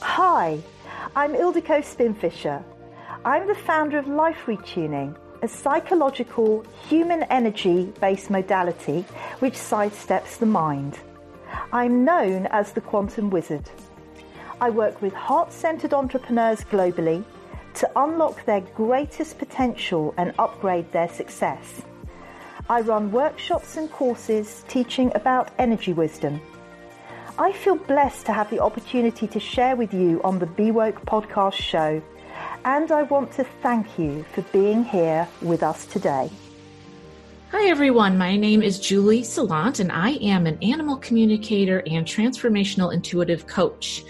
Hi, I'm Ildiko Spinfisher. I'm the founder of Life Retuning, a psychological human energy based modality which sidesteps the mind. I'm known as the Quantum Wizard. I work with heart centered entrepreneurs globally to unlock their greatest potential and upgrade their success. I run workshops and courses teaching about energy wisdom. I feel blessed to have the opportunity to share with you on the Be Woke podcast show, and I want to thank you for being here with us today. Hi, everyone. My name is Julie Salant, and I am an animal communicator and transformational intuitive coach.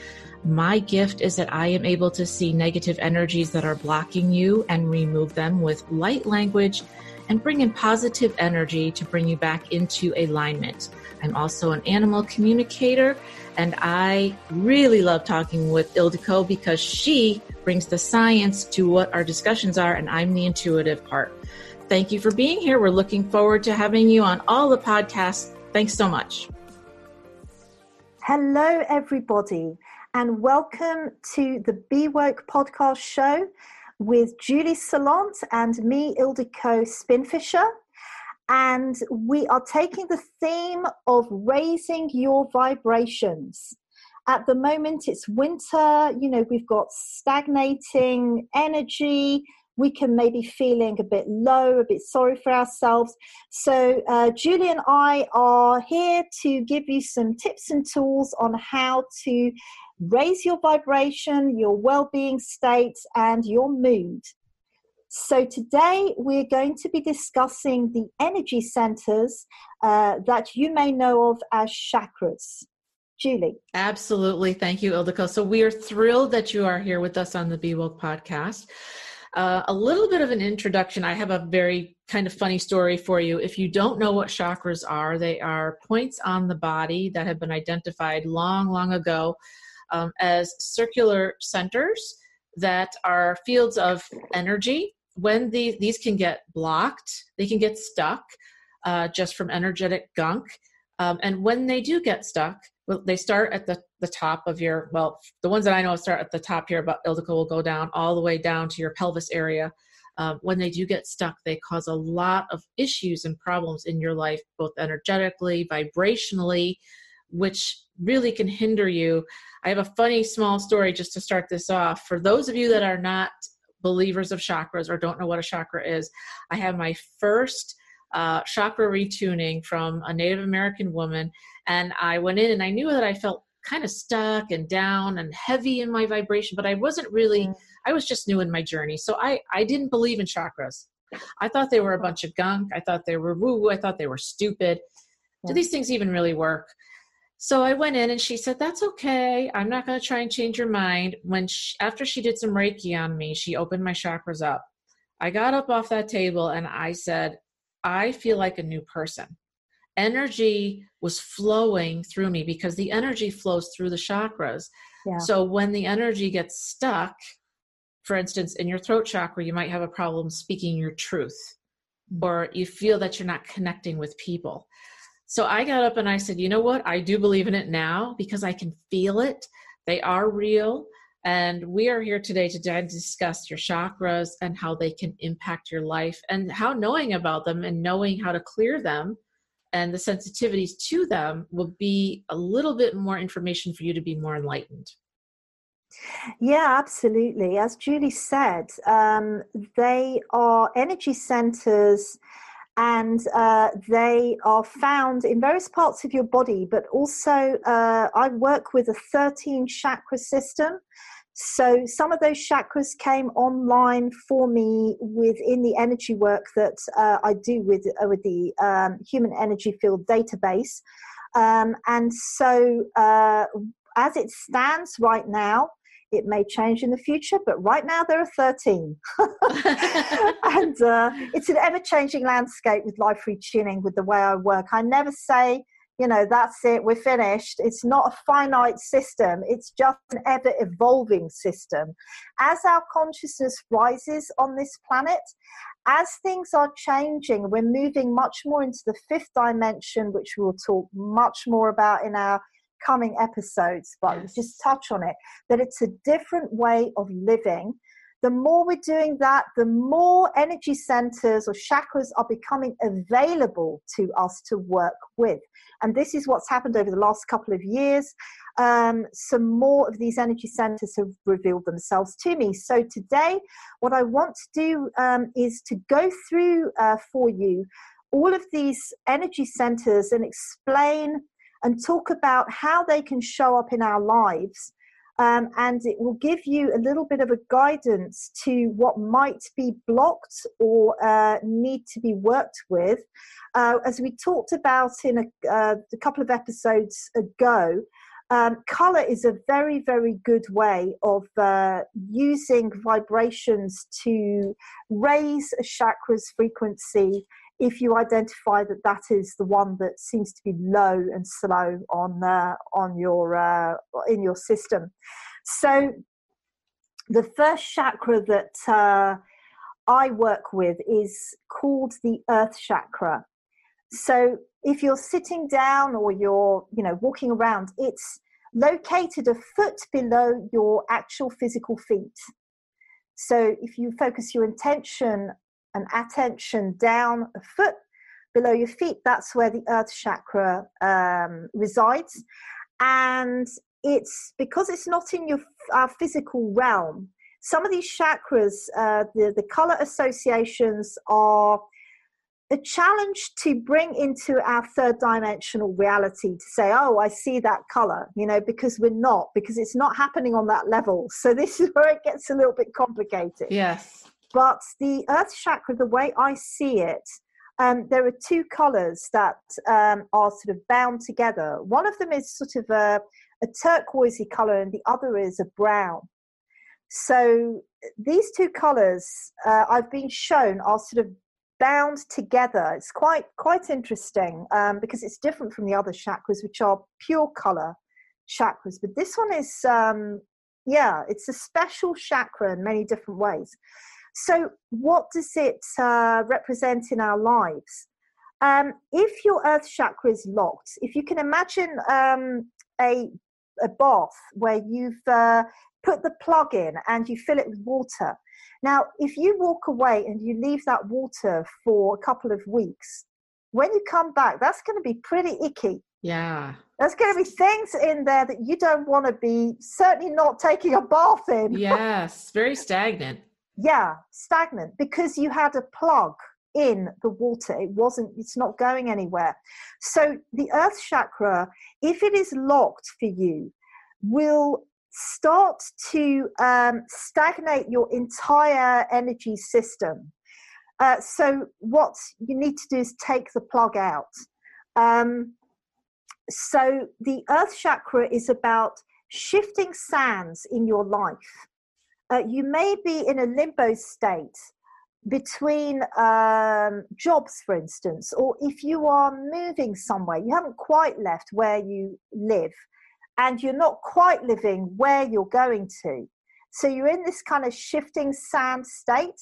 My gift is that I am able to see negative energies that are blocking you and remove them with light language and bring in positive energy to bring you back into alignment. I'm also an animal communicator, and I really love talking with Ildiko because she brings the science to what our discussions are, and I'm the intuitive part. Thank you for being here. We're looking forward to having you on all the podcasts. Thanks so much. Hello, everybody and welcome to the Be Woke podcast show with Julie Salant and me, Ildiko Spinfisher. And we are taking the theme of raising your vibrations. At the moment, it's winter, you know, we've got stagnating energy, we can maybe feeling a bit low, a bit sorry for ourselves. So, uh, Julie and I are here to give you some tips and tools on how to raise your vibration, your well being state, and your mood. So, today we're going to be discussing the energy centers uh, that you may know of as chakras. Julie. Absolutely. Thank you, Ildiko. So, we are thrilled that you are here with us on the Be Woke podcast. Uh, a little bit of an introduction. I have a very kind of funny story for you. If you don't know what chakras are, they are points on the body that have been identified long, long ago um, as circular centers that are fields of energy. When the, these can get blocked, they can get stuck uh, just from energetic gunk. Um, and when they do get stuck, well, they start at the, the top of your, well, the ones that I know start at the top here, but Ildiko will go down all the way down to your pelvis area. Um, when they do get stuck, they cause a lot of issues and problems in your life, both energetically, vibrationally, which really can hinder you. I have a funny small story just to start this off. For those of you that are not believers of chakras or don't know what a chakra is, I have my first uh, chakra retuning from a Native American woman, and I went in and I knew that I felt kind of stuck and down and heavy in my vibration, but I wasn't really. Mm. I was just new in my journey, so I I didn't believe in chakras. I thought they were a bunch of gunk. I thought they were woo woo. I thought they were stupid. Do these things even really work? So I went in and she said, That's okay. I'm not going to try and change your mind. When she, after she did some Reiki on me, she opened my chakras up. I got up off that table and I said, I feel like a new person. Energy was flowing through me because the energy flows through the chakras. Yeah. So when the energy gets stuck, for instance, in your throat chakra, you might have a problem speaking your truth, mm. or you feel that you're not connecting with people. So I got up and I said, you know what? I do believe in it now because I can feel it. They are real. And we are here today to discuss your chakras and how they can impact your life and how knowing about them and knowing how to clear them and the sensitivities to them will be a little bit more information for you to be more enlightened. Yeah, absolutely. As Julie said, um, they are energy centers and uh, they are found in various parts of your body, but also uh, I work with a 13 chakra system. So some of those chakras came online for me within the energy work that uh, I do with uh, with the um, Human Energy Field database, um, and so uh, as it stands right now, it may change in the future, but right now there are 13. and uh, it's an ever changing landscape with life retuning, with the way I work. I never say, you know, that's it, we're finished. It's not a finite system, it's just an ever evolving system. As our consciousness rises on this planet, as things are changing, we're moving much more into the fifth dimension, which we'll talk much more about in our coming episodes, but yes. just touch on it that it's a different way of living. The more we're doing that, the more energy centers or chakras are becoming available to us to work with. And this is what's happened over the last couple of years. Um, some more of these energy centers have revealed themselves to me. So today, what I want to do um, is to go through uh, for you all of these energy centers and explain and talk about how they can show up in our lives. Um, and it will give you a little bit of a guidance to what might be blocked or uh, need to be worked with. Uh, as we talked about in a, uh, a couple of episodes ago, um, color is a very, very good way of uh, using vibrations to raise a chakra's frequency if you identify that that is the one that seems to be low and slow on uh, on your uh, in your system. So the first chakra that uh, I work with is called the Earth chakra. So if you're sitting down or you're you know walking around, it's located a foot below your actual physical feet. So if you focus your intention and attention down a foot below your feet, that's where the earth chakra um, resides. And it's because it's not in your our physical realm. Some of these chakras, uh, the, the color associations are a challenge to bring into our third dimensional reality to say, oh, I see that color, you know, because we're not, because it's not happening on that level. So this is where it gets a little bit complicated. Yes. But the earth chakra, the way I see it, um, there are two colors that um, are sort of bound together. One of them is sort of a, a turquoisey color, and the other is a brown. So these two colors, uh, I've been shown, are sort of bound together. It's quite quite interesting um, because it's different from the other chakras, which are pure color chakras. But this one is, um, yeah, it's a special chakra in many different ways. So, what does it uh, represent in our lives? Um, if your earth chakra is locked, if you can imagine um, a, a bath where you've uh, put the plug in and you fill it with water. Now, if you walk away and you leave that water for a couple of weeks, when you come back, that's going to be pretty icky. Yeah. There's going to be things in there that you don't want to be, certainly not taking a bath in. Yes, very stagnant. Yeah, stagnant because you had a plug in the water. It wasn't, it's not going anywhere. So the earth chakra, if it is locked for you, will start to um, stagnate your entire energy system. Uh, so what you need to do is take the plug out. Um, so the earth chakra is about shifting sands in your life uh, you may be in a limbo state between um, jobs, for instance, or if you are moving somewhere, you haven't quite left where you live, and you're not quite living where you're going to. So you're in this kind of shifting sand state.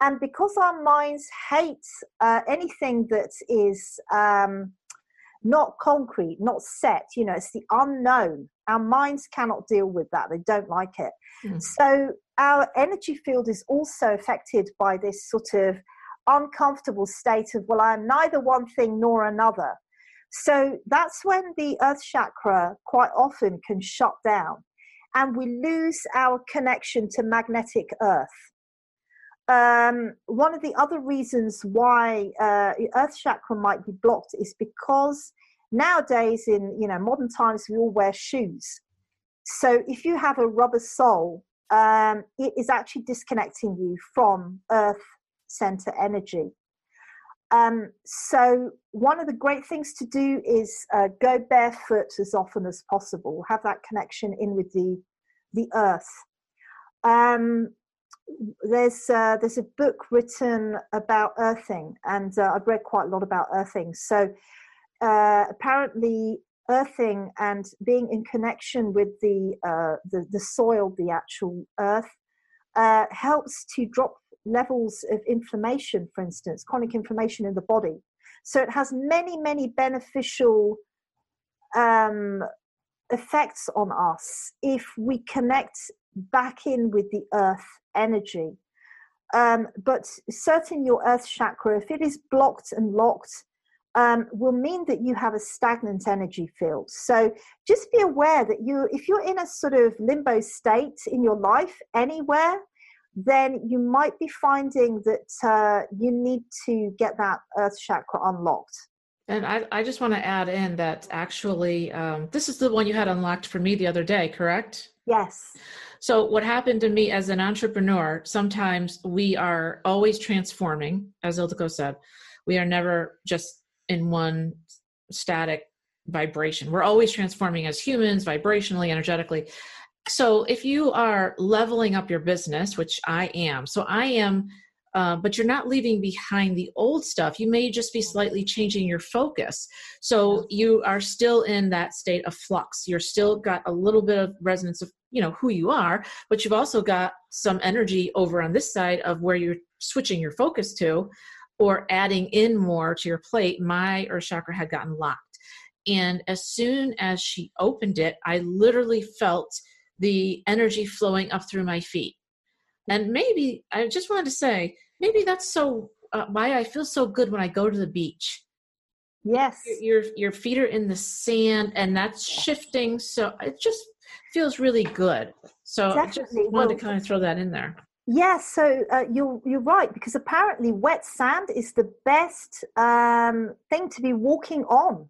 And because our minds hate uh, anything that is um, not concrete, not set, you know, it's the unknown. Our minds cannot deal with that. They don't like it. Mm. So our energy field is also affected by this sort of uncomfortable state of, well, I'm neither one thing nor another. So that's when the earth chakra quite often can shut down and we lose our connection to magnetic earth. Um, one of the other reasons why uh, earth chakra might be blocked is because nowadays in you know modern times we all wear shoes so if you have a rubber sole um, it is actually disconnecting you from earth center energy. Um, so one of the great things to do is uh, go barefoot as often as possible have that connection in with the the earth. Um, there's uh, there's a book written about earthing and uh, i've read quite a lot about earthing. So uh, apparently earthing and being in connection with the uh, the, the, soil, the actual earth, uh, helps to drop levels of inflammation, for instance, chronic inflammation in the body. So it has many, many beneficial um, effects on us if we connect back in with the earth energy. Um, but certain your earth chakra, if it is blocked and locked, um, will mean that you have a stagnant energy field. So just be aware that you, if you're in a sort of limbo state in your life anywhere, then you might be finding that uh, you need to get that earth chakra unlocked. And I, I just want to add in that actually, um, this is the one you had unlocked for me the other day, correct? Yes. So, what happened to me as an entrepreneur, sometimes we are always transforming, as Ildiko said. We are never just in one static vibration. We're always transforming as humans, vibrationally, energetically. So, if you are leveling up your business, which I am, so I am uh, but you're not leaving behind the old stuff. You may just be slightly changing your focus. So you are still in that state of flux. You're still got a little bit of resonance of you know who you are, but you've also got some energy over on this side of where you're switching your focus to, or adding in more to your plate. My earth chakra had gotten locked. And as soon as she opened it, I literally felt the energy flowing up through my feet. And maybe I just wanted to say, maybe that's so uh, why I feel so good when I go to the beach. Yes, your, your your feet are in the sand, and that's shifting. So it just feels really good. So Definitely. I just wanted to kind of throw that in there. Yes, so uh, you're you're right because apparently wet sand is the best um, thing to be walking on.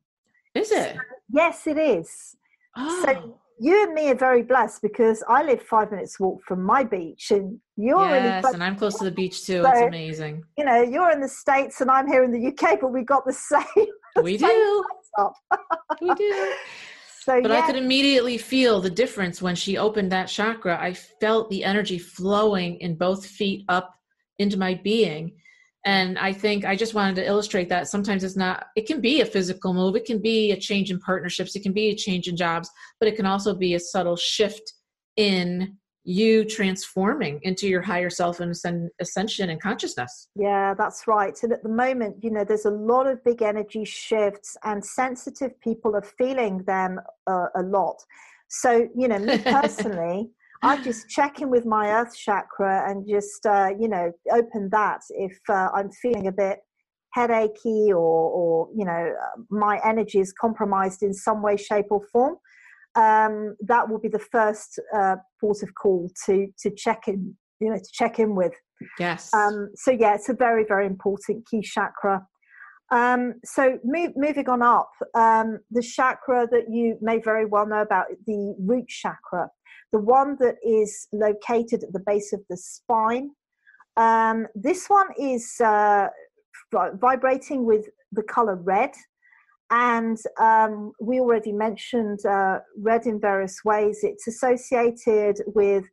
Is it? So, yes, it is. Oh. So you and me are very blessed because I live five minutes walk from my beach, and you're yes, really. and I'm close to the beach too. So, it's amazing. You know, you're in the states, and I'm here in the UK, but we got the same. We do. we do. So, but yeah. I could immediately feel the difference when she opened that chakra. I felt the energy flowing in both feet up into my being and i think i just wanted to illustrate that sometimes it's not it can be a physical move it can be a change in partnerships it can be a change in jobs but it can also be a subtle shift in you transforming into your higher self and ascension and consciousness. Yeah that's right. And at the moment you know there's a lot of big energy shifts and sensitive people are feeling them uh, a lot. So you know me personally I just check in with my earth chakra and just, uh, you know, open that if uh, I'm feeling a bit headachy or, or, you know, uh, my energy is compromised in some way, shape, or form. Um, that will be the first uh, port of call to to check in, you know, to check in with. Yes. Um, so yeah, it's a very very important key chakra. Um, so move, moving on up, um, the chakra that you may very well know about, the root chakra the one that is located at the base of the spine. Um, this one is uh, vibrating with the color red. And um, we already mentioned uh, red in various ways. It's associated with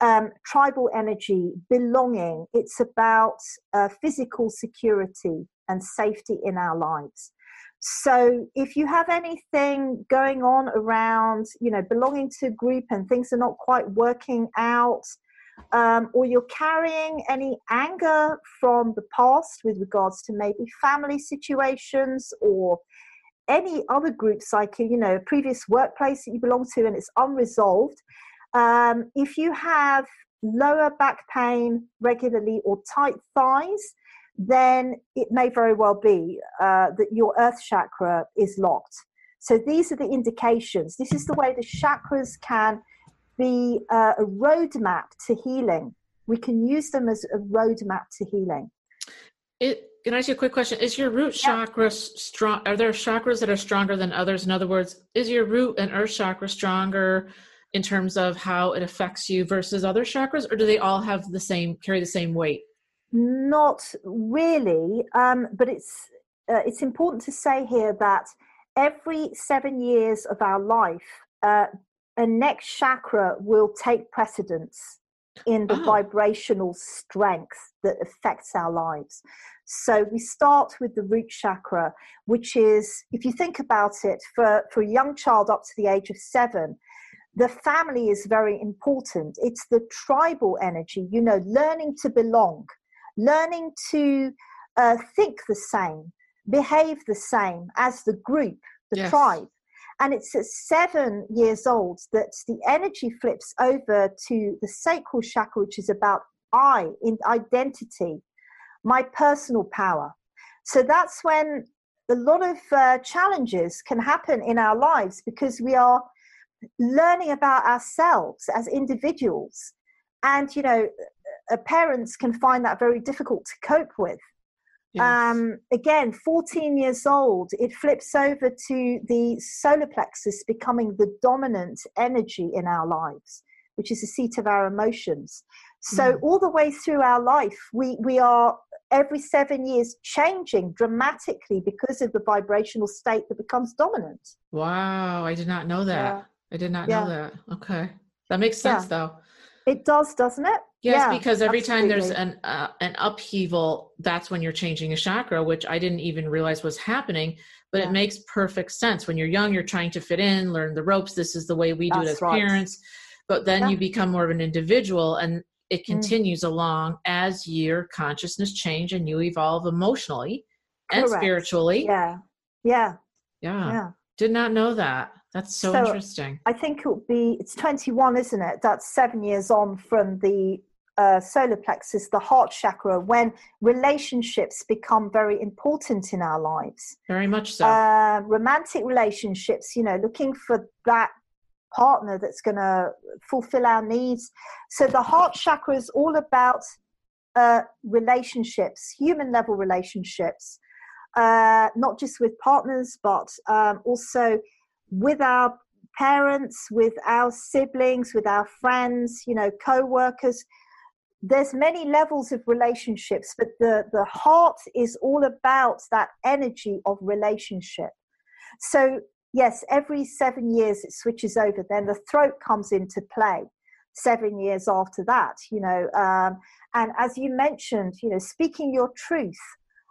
um, tribal energy, belonging. It's about uh, physical security and safety in our lives. So if you have anything going on around, you know, belonging to a group and things are not quite working out, um, or you're carrying any anger from the past with regards to maybe family situations or any other groups like you know a previous workplace that you belong to and it's unresolved um, if you have lower back pain regularly or tight thighs then it may very well be uh, that your earth chakra is locked. So these are the indications. This is the way the chakras can be uh, a roadmap to healing. We can use them as a roadmap to healing. It, can I ask you a quick question? Is your root yeah. chakra strong? Are there chakras that are stronger than others? In other words, is your root and earth chakra stronger in terms of how it affects you versus other chakras, or do they all have the same carry the same weight? Not really, um, but it's uh, it's important to say here that every seven years of our life, uh, a next chakra will take precedence in the oh. vibrational strength that affects our lives. So we start with the root chakra, which is, if you think about it, for, for a young child up to the age of seven, the family is very important. It's the tribal energy, you know, learning to belong learning to uh, think the same, behave the same as the group, the yes. tribe. And it's at seven years old that the energy flips over to the sacral chakra, which is about I, in identity, my personal power. So that's when a lot of uh, challenges can happen in our lives because we are learning about ourselves as individuals. And, you know, parents can find that very difficult to cope with. Yes. Um, again, 14 years old, it flips over to the solar plexus becoming the dominant energy in our lives, which is the seat of our emotions. So, mm. all the way through our life, we, we are every seven years changing dramatically because of the vibrational state that becomes dominant. Wow, I did not know that. Yeah. I did not yeah. know that. Okay. That makes sense yeah. though. It does, doesn't it? Yes, yeah, because every absolutely. time there's an uh, an upheaval, that's when you're changing a chakra, which I didn't even realize was happening. But yeah. it makes perfect sense. When you're young, you're trying to fit in, learn the ropes. This is the way we that's do it as right. parents. But then yeah. you become more of an individual, and it mm. continues mm. along as your consciousness change and you evolve emotionally and Correct. spiritually. Yeah, yeah, yeah. Yeah. Did not know that. That's so, so interesting. I think it would be, it's 21, isn't it? That's seven years on from the uh, solar plexus, the heart chakra, when relationships become very important in our lives. Very much so. Uh, romantic relationships, you know, looking for that partner that's going to fulfill our needs. So the heart chakra is all about uh, relationships, human level relationships, uh, not just with partners, but um, also with our parents, with our siblings, with our friends, you know, co-workers. There's many levels of relationships, but the, the heart is all about that energy of relationship. So, yes, every seven years it switches over. Then the throat comes into play seven years after that, you know. Um, and as you mentioned, you know, speaking your truth,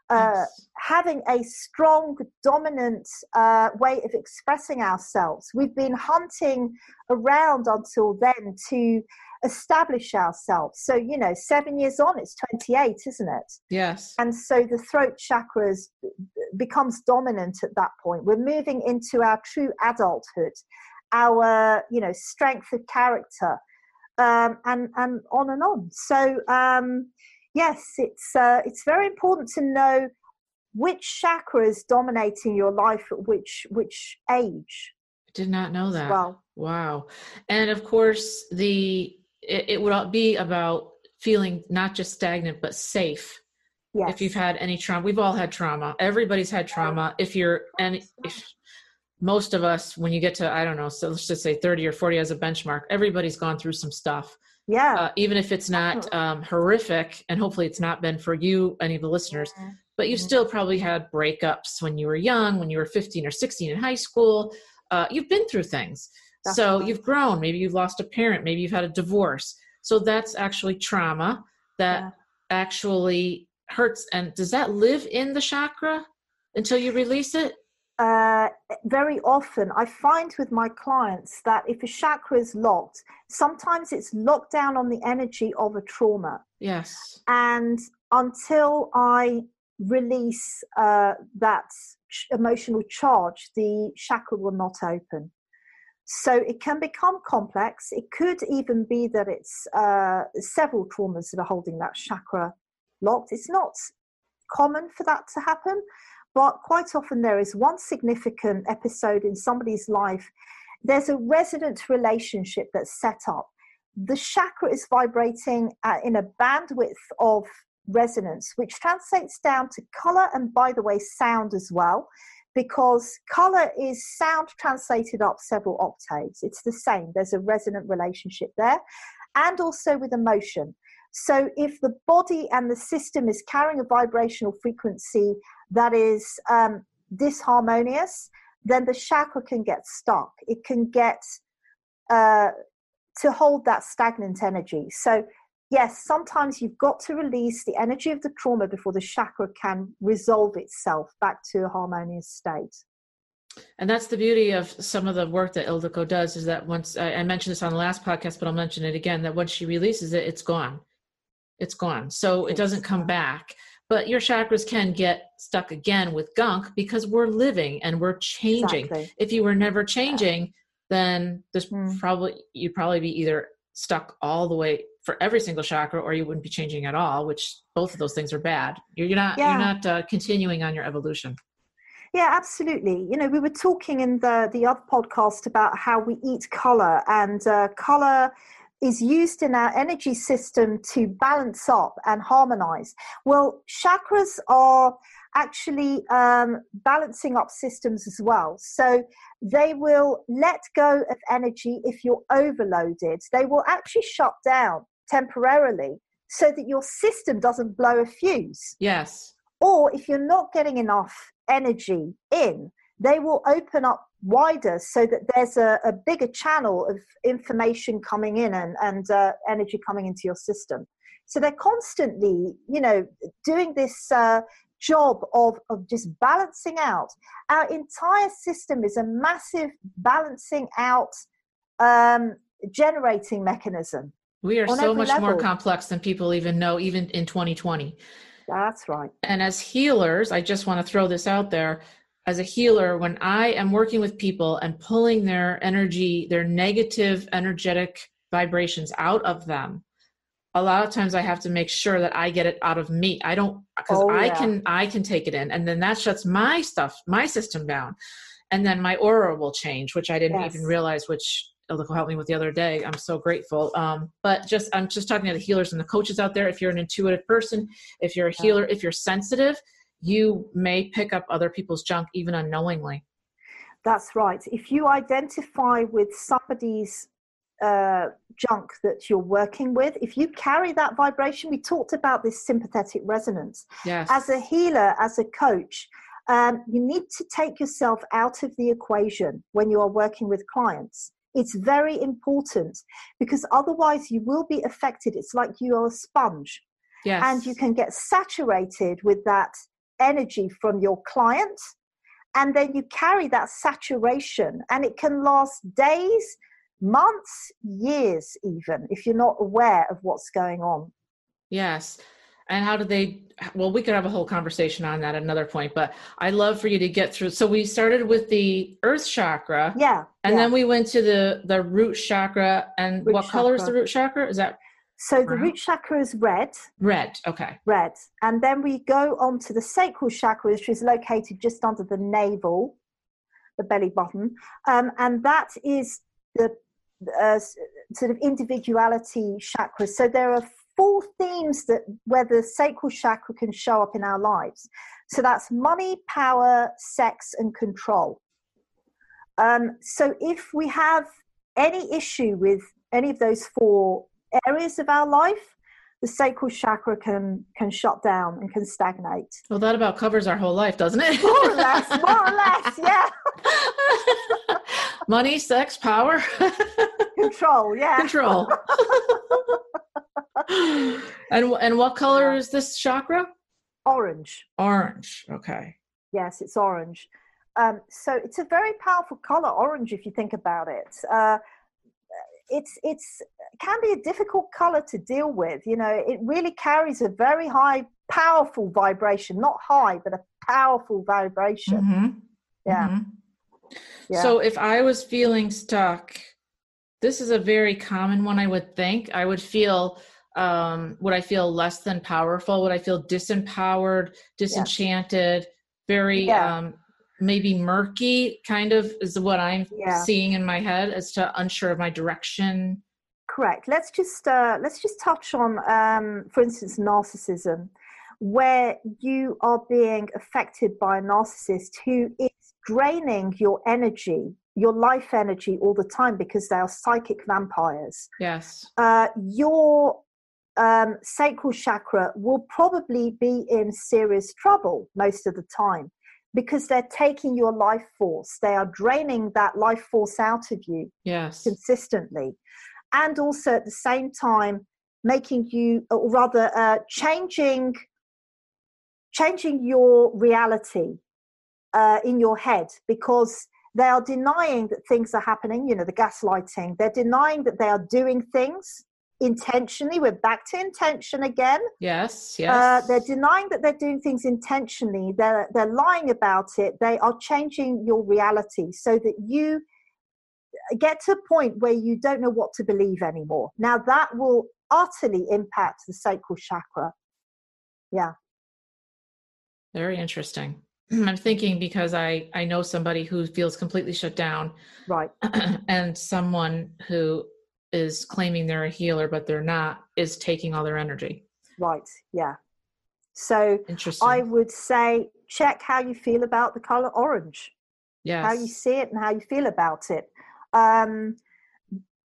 uh, yes. having a strong, dominant uh, way of expressing ourselves. We've been hunting around until then to establish ourselves. So, you know, seven years on, it's 28, isn't it? Yes. And so the throat chakras becomes dominant at that point. We're moving into our true adulthood, our, you know, strength of character, um, and, and on and on. So, um, yes, it's uh, it's very important to know which chakra is dominating your life at which which age. I did not know that. Well, wow, and of course the it, it would be about feeling not just stagnant but safe. Yes. If you've had any trauma, we've all had trauma. Everybody's had trauma. If you're and if most of us, when you get to I don't know, so let's just say 30 or 40 as a benchmark, everybody's gone through some stuff yeah uh, even if it's not um, horrific and hopefully it's not been for you any of the listeners yeah. but you mm-hmm. still probably had breakups when you were young when you were 15 or 16 in high school uh, you've been through things. So you've grown maybe you've lost a parent maybe you've had a divorce so that's actually trauma that yeah. actually hurts and does that live in the chakra until you release it uh, very often I find with my clients that if a chakra is locked, sometimes it's locked down on the energy of a trauma. Yes. And until I release uh, that emotional charge, the chakra will not open. So it can become complex. It could even be that it's uh, several traumas that are holding that chakra locked. It's not common for that to happen, but quite often there is one significant episode in somebody's life. There's a resonant relationship that's set up. The chakra is vibrating uh, in a bandwidth of resonance, which translates down to color and, by the way, sound as well, because color is sound translated up several octaves. It's the same, there's a resonant relationship there, and also with emotion. So, if the body and the system is carrying a vibrational frequency that is um, disharmonious, then the chakra can get stuck. It can get uh, to hold that stagnant energy. So, yes, sometimes you've got to release the energy of the trauma before the chakra can resolve itself back to a harmonious state. And that's the beauty of some of the work that Ildiko does is that once I, mentioned this on the last podcast, but I'll mention it again that once she releases it, it's gone. It's gone. So it doesn't come back but your chakras can get stuck again with gunk because we're living and we're changing. Exactly. If you were never changing, then there's Mm. probably you'd probably be either stuck all the way for every single chakra or you wouldn't be changing at all which both of those things are bad you're, you're not Yeah. you're not uh, continuing on your evolution Yeah, absolutely. You know, we were talking in the the other podcast about how we eat color, and uh, color is used in our energy system to balance up and harmonize. Well, chakras are actually um, balancing up systems as well. So they will let go of energy if you're overloaded. They will actually shut down temporarily so that your system doesn't blow a fuse yes or if you're not getting enough energy in, they will open up wider so that there's a, a bigger channel of information coming in and, and uh, energy coming into your system. So they're constantly, you know, doing this uh, job of, of just balancing out. Our entire system is a massive balancing out um, generating mechanism. We are On so much more complex than people even know even in 2020 That's right. and as healers i just want to throw this out there as a healer when i am working with people and pulling their energy their negative energetic vibrations out of them a lot of times i have to make sure that i get it out of me. I don't because Oh, i can i can take it in and then that shuts my stuff my system down. And then my aura will change which i didn't Yes. even realize which Ildiko helped me with the other day i'm so grateful um, but just i'm just talking to the healers and the coaches out there if you're an intuitive person if you're a healer if you're sensitive you may pick up other people's junk even unknowingly That's right. If you identify with somebody's uh, junk that you're working with, if you carry that vibration, we talked about this sympathetic resonance. yes As a healer, as a coach, um, you need to take yourself out of the equation when you are working with clients. It's very important because otherwise you will be affected. It's like you are a sponge yes and you can get saturated with that energy from your client and then you carry that saturation and it can last days months years even if you're not aware of what's going on Yes. And how do they? Well, we could have a whole conversation on that at another point, but I'd love for you to get through. So we started with the earth chakra, yeah and yeah. then we went to the the root chakra. And Root what color is the root chakra? Is that so the root chakra is red red? Okay. red and then we go on to the sacral chakra which is located just under the navel the belly button um, and that is the uh, sort of individuality chakra so there are four themes that where the sacral chakra can show up in our lives. So that's money power sex and control. Um, so if we have any issue with any of those four areas of our life the sacral chakra can can shut down and can stagnate. Well, that about covers our whole life, doesn't it? More or less, more or less, yeah. Money, sex, power, Control, yeah. control. and and what color is this chakra? Orange. Orange. Okay. Yes, it's orange. Um, so it's a very powerful color, orange, if you think about it. Uh, it's it's can be a difficult color to deal with. You know, it really carries a very high, powerful vibration. Not high, but a powerful vibration. Mhm. Yeah. Mhm. yeah. So if I was feeling stuck, this is a very common one I would think. I would feel um would I feel less than powerful? Would I feel disempowered, disenchanted, very Yeah. um maybe murky kind of is what I'm Yeah. seeing in my head as to unsure of my direction. correct let's just uh, let's just touch on um, for instance narcissism where you are being affected by a narcissist who is draining your energy your life energy all the time because they are psychic vampires Yes. uh, your um, sacral chakra will probably be in serious trouble most of the time because they're taking your life force. They are draining that life force out of you Yes. consistently. And also at the same time making you or rather uh, changing changing your reality uh, in your head because they are denying that things are happening you know the gaslighting. They're denying that they are doing things intentionally. We're back to intention again. Yes, Uh, yes. they're denying that they're doing things intentionally. They're they're lying about it. They are changing your reality so that you get to a point where you don't know what to believe anymore. Now that will utterly impact the sacral chakra. Yeah. Very interesting. I'm thinking because I I know somebody who feels completely shut down Right. and someone who is claiming they're a healer but they're not is taking all their energy. Right. Yeah. So Interesting. I would say check how you feel about the color orange. yes. how you see it and how you feel about it. Um,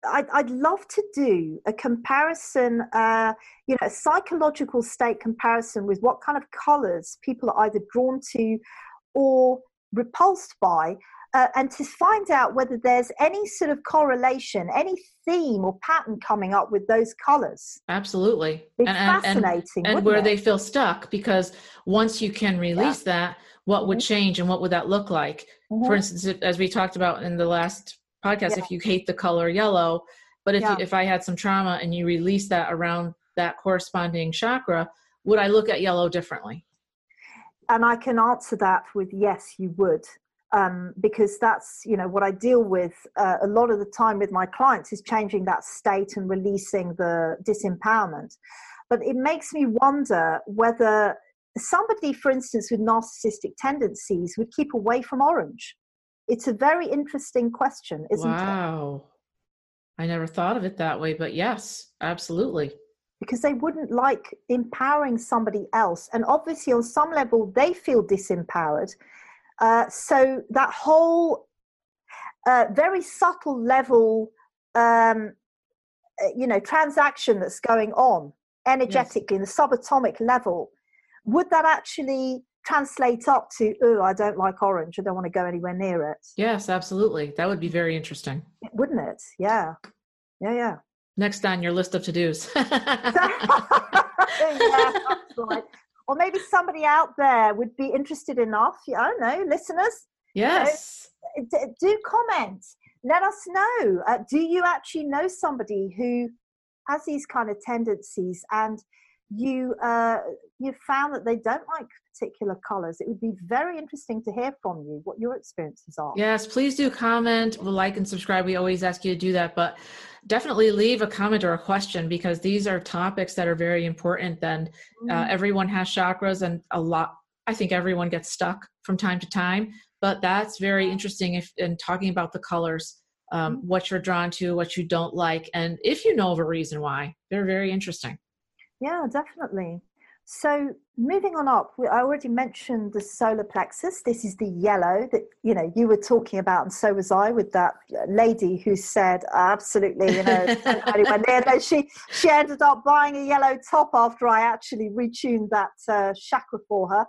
I'd, I'd love to do a comparison, uh, you know, a psychological state comparison with what kind of colors people are either drawn to or repulsed by, uh, and to find out whether there's any sort of correlation, any theme or pattern coming up with those colors. Absolutely. It's and, and, and, fascinating, and where it? they feel stuck because once you can release that, what would Mhm. change and what would that look like? For Mhm. instance, as we talked about in the last podcast, Yeah. if you hate the color yellow, but if Yeah. you, if I had some trauma and you release that around that corresponding chakra, would I look at yellow differently? and I can answer that with yes, you would, um, because that's you know what I deal with uh, a lot of the time with my clients is changing that state and releasing the disempowerment. But it makes me wonder whether somebody, for instance, with narcissistic tendencies would keep away from orange. It's a very interesting question, isn't it? wow. I never thought of it that way, but yes, absolutely. because they wouldn't like empowering somebody else. And obviously, on some level, they feel disempowered. Uh, so that whole uh, very subtle level, um, uh, you know, transaction that's going on energetically in the subatomic level, would that actually translate up to, oh, I don't like orange, I don't want to go anywhere near it? Yes, absolutely. That would be very interesting. Wouldn't it? Yeah. Yeah, yeah. Next on your list of to dos. yeah, right. Or maybe somebody out there would be interested enough. I don't know, listeners, yes. d- do comment. Let us know. Uh, do you actually know somebody who has these kind of tendencies, and you uh, you found that they don't like particular colors? It would be very interesting to hear from you what your experiences are. Yes, please do comment, like, and subscribe. We always ask you to do that, but definitely leave a comment or a question because these are topics that are very important. And uh, Mm, everyone has chakras, and a lot. I think everyone gets stuck from time to time, but that's very interesting. If in talking about the colors, um, Mm-hmm. what you're drawn to, what you don't like, and if you know of a reason why, they're very interesting. Yeah, definitely. So moving on up, I already mentioned the solar plexus. This is the yellow that you know you were talking about, and so was I with that lady who said absolutely, you know, she she ended up buying a yellow top after I actually retuned that uh, chakra for her.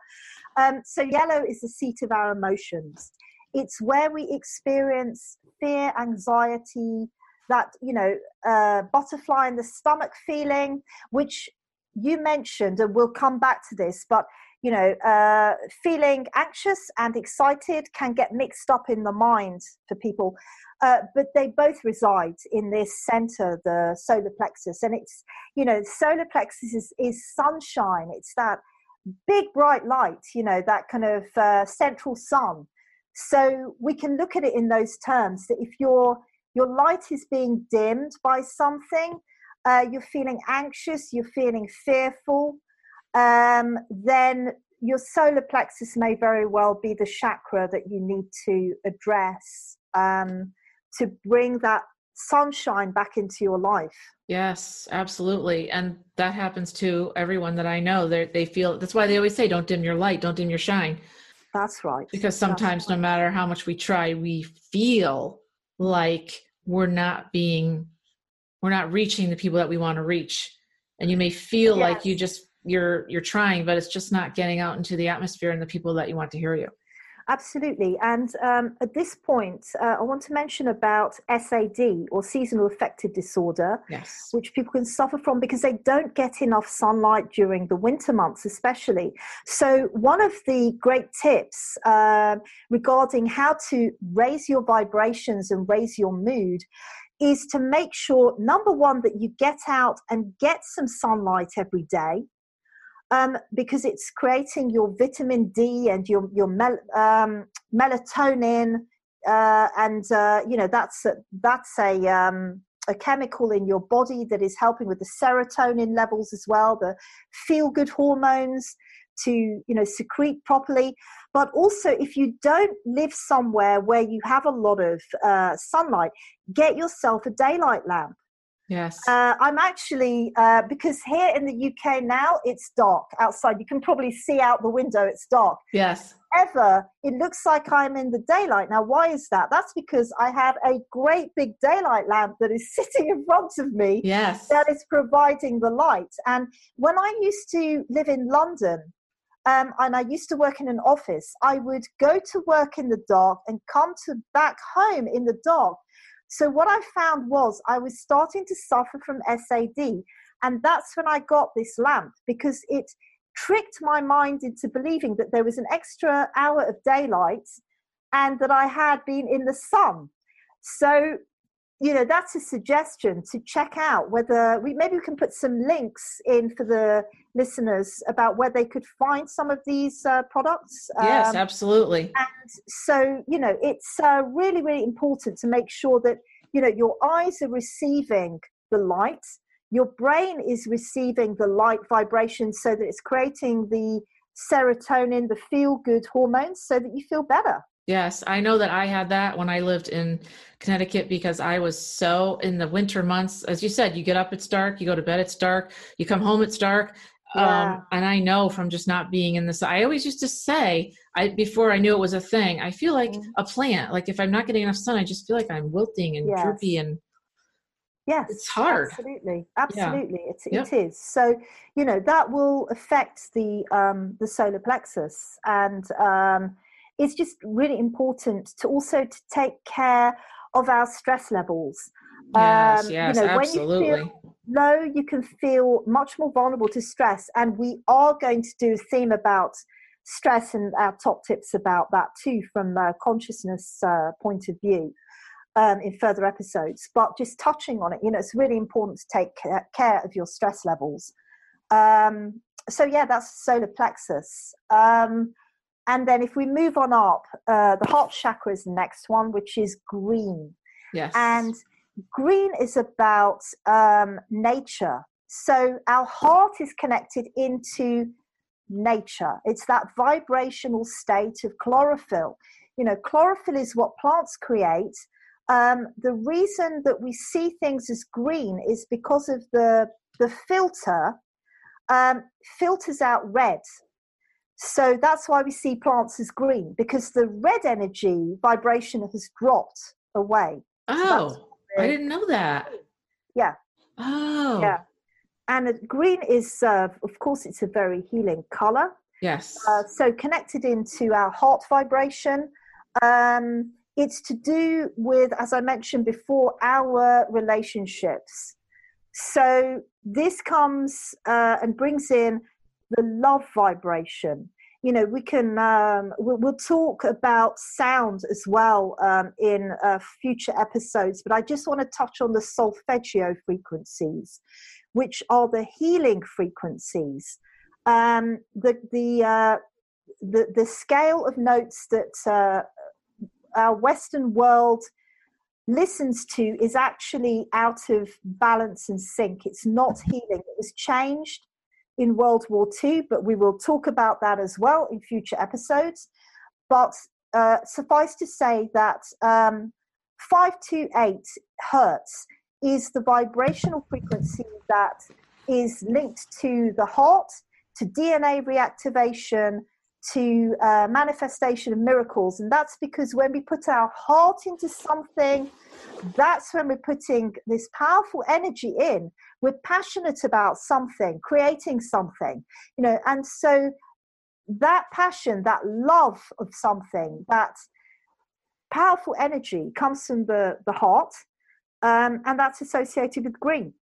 Um, so yellow is the seat of our emotions. It's where we experience fear, anxiety, that you know uh, butterfly in the stomach feeling, which you mentioned, and we'll come back to this, but you know, uh, feeling anxious and excited can get mixed up in the mind for people, uh, but they both reside in this center, the solar plexus, and it's you know, solar plexus is, is sunshine. It's that big bright light, you know, that kind of uh, central sun. So we can look at it in those terms that if your your light is being dimmed by something, uh, you're feeling anxious, you're feeling fearful, um, then your solar plexus may very well be the chakra that you need to address um, to bring that sunshine back into your life. Yes, absolutely. And that happens to everyone that I know. They they feel that's why they always say don't dim your light, don't dim your shine. That's right. Because sometimes no matter how much we try, we feel like we're not being we're not reaching the people that we want to reach. And you may feel like you just you're you're trying, but it's just not getting out into the atmosphere and the people that you want to hear you. Absolutely. And um, at this point, uh, I want to mention about SAD or seasonal affective disorder. Yes. which people can suffer from because they don't get enough sunlight during the winter months, especially. So, one of the great tips um regarding how to raise your vibrations and raise your mood is to make sure number one that you get out and get some sunlight every day um, because it's creating your vitamin D and your your mel- um, melatonin, uh, and uh, you know that's a, that's a um, a chemical in your body that is helping with the serotonin levels as well, the feel good hormones to you know secrete properly. But also, if you don't live somewhere where you have a lot of uh, sunlight, get yourself a daylight lamp Yes. Uh, I'm actually, uh, because here in the UK now, it's dark outside. You can probably see out the window, it's dark. Yes. Ever, it looks like I'm in the daylight. Now, why is that? That's because I have a great big daylight lamp that is sitting in front of me. Yes. That is providing the light. And when I used to live in London, um, and I used to work in an office, I would go to work in the dark and come to back home in the dark so what I found was I was starting to suffer from SAD. And that's when I got this lamp because it tricked my mind into believing that there was an extra hour of daylight and that I had been in the sun. So you know that's a suggestion to check out whether we maybe we can put some links in for the listeners about where they could find some of these uh, products yes um, absolutely. and so you know it's uh, really really important to make sure that you know your eyes are receiving the light your brain is receiving the light vibration so that it's creating the serotonin the feel good hormones so that you feel better Yes, I know that I had that when I lived in Connecticut because I was so in the winter months. As you said, you get up, it's dark, you go to bed, it's dark, you come home, it's dark. Yeah. Um, and I know from just not being in this, I always used to say, I before I knew it was a thing, I feel like mm-hmm. a plant. Like if I'm not getting enough sun, I just feel like I'm wilting and yes. droopy and Yes, it's hard. Absolutely, absolutely, yeah. it, it yep. is. So you know that will affect the um, the solar plexus, and um, it's just really important to also to take care of our stress levels. Yes, um, yes, you know, absolutely. When you feel low, you can feel much more vulnerable to stress, and we are going to do a theme about stress and our top tips about that too from a consciousness uh, point of view. Um, in further episodes, but just touching on it, you know, it's really important to take care of your stress levels. Um, so yeah, that's solar plexus. Um, and then if we move on up, uh, the heart chakra is the next one, which is green. Yes. And green is about um, nature. So our heart is connected into nature. It's that vibrational state of chlorophyll. You know, chlorophyll is what plants create. Um, the reason that we see things as green is because of the the filter um, filters out red so that's why we see plants as green because the red energy vibration has dropped away. Oh, so I didn't know that. Yeah. Oh. Yeah. And green is, uh, of course, it's a very healing color. Yes. Uh, so connected into our heart vibration. Um, it's to do with, as I mentioned before, our relationships. So this comes uh, and brings in the love vibration. You know we can um, we'll, talk about sound as well um, in uh, future episodes but i just want to touch on the solfeggio frequencies which are the healing frequencies. Um, the the, uh, the the scale of notes that uh, our western world listens to is actually out of balance and sync. It's not healing. It was changed in World War II, but we will talk about that as well in future episodes. But uh, suffice to say that um, 528 hertz is the vibrational frequency that is linked to the heart, to DNA reactivation, to uh, manifestation of miracles. And that's because when we put our heart into something, that's when we're putting this powerful energy in. We're passionate about something, creating something, you know, and so that passion, that love of something, that powerful energy comes from the, the heart, um, and that's associated with green.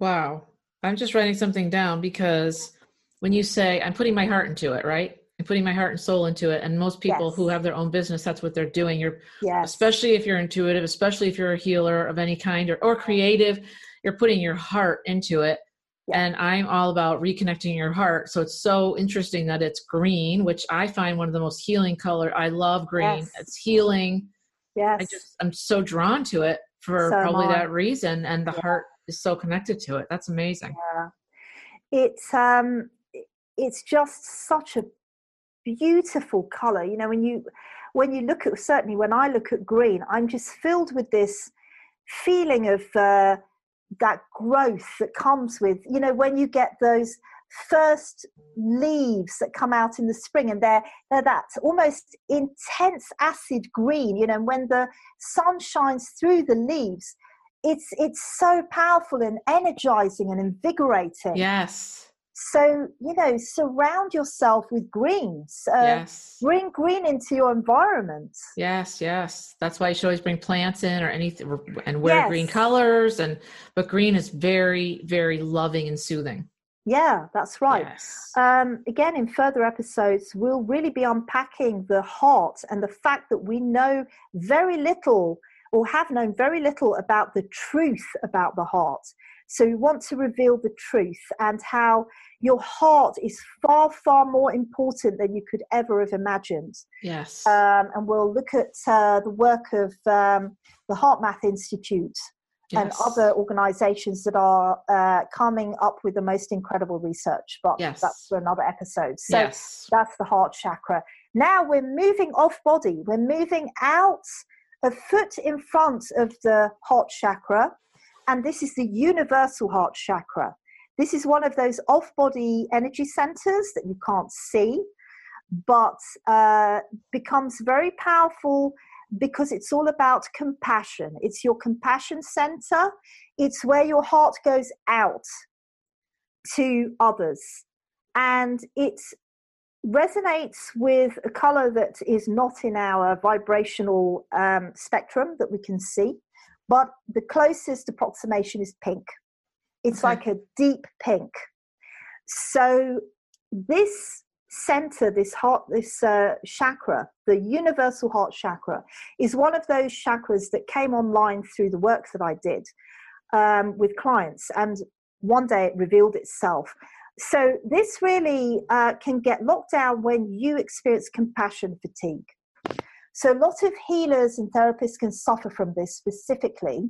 Wow. I'm just writing something down because when you say I'm putting my heart into it, right? I'm putting my heart and soul into it. And most people Yes. who have their own business, that's what they're doing. You're Yes. especially if you're intuitive, especially if you're a healer of any kind or, or creative, you're putting your heart into it. Yeah. And I'm all about reconnecting your heart. So it's so interesting that it's green, which I find one of the most healing color. I love green. Yes. It's healing. yes. I just I'm so drawn to it for So probably that reason. And the Yeah. heart is so connected to it. That's amazing. Yeah. It's um it's just such a beautiful color. You know, when you when you look at certainly when I look at green, I'm just filled with this feeling of uh, that growth that comes with you know when you get those first leaves that come out in the spring and they're they're that almost intense acid green you know and when the sun shines through the leaves it's it's so powerful and energizing and invigorating Yes. So you know surround yourself with greens uh, yes. bring green into your environment Yes, yes. That's why you should always bring plants in or anything and wear green colors and but green is very, very loving and soothing. yeah that's right Yes. um, again in further episodes we'll really be unpacking the heart and the fact that we know very little or have known very little about the truth about the heart so we want to reveal the truth and how your heart is far far more important than you could ever have imagined yes. um, and we'll look at uh, the work of um, the HeartMath Institute and other organizations that are uh, coming up with the most incredible research. But Yes. that's for another episode. So yes. that's the heart chakra. Now we're moving off body. We're moving out a foot in front of the heart chakra. And this is the universal heart chakra. This is one of those off body energy centers that you can't see, but uh, becomes very powerful because it's all about compassion. It's your compassion center, it's where your heart goes out to others. And it resonates with a color that is not in our vibrational um, spectrum that we can see, but the closest approximation is pink. It's Okay. like a deep pink. So, this center, this heart, this uh, chakra, the universal heart chakra, is one of those chakras that came online through the work that I did um, with clients, and one day it revealed itself. So this really uh, can get locked down when you experience compassion fatigue. So a lot of healers and therapists can suffer from this specifically.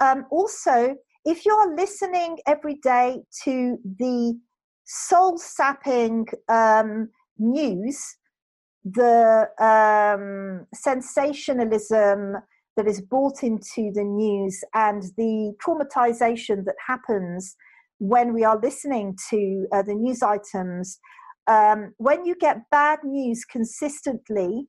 Um, also, if you're listening every day to the soul sapping um, news, the um, sensationalism that is brought into the news, and the traumatization that happens when we are listening to uh, the news items, um, when you get bad news consistently,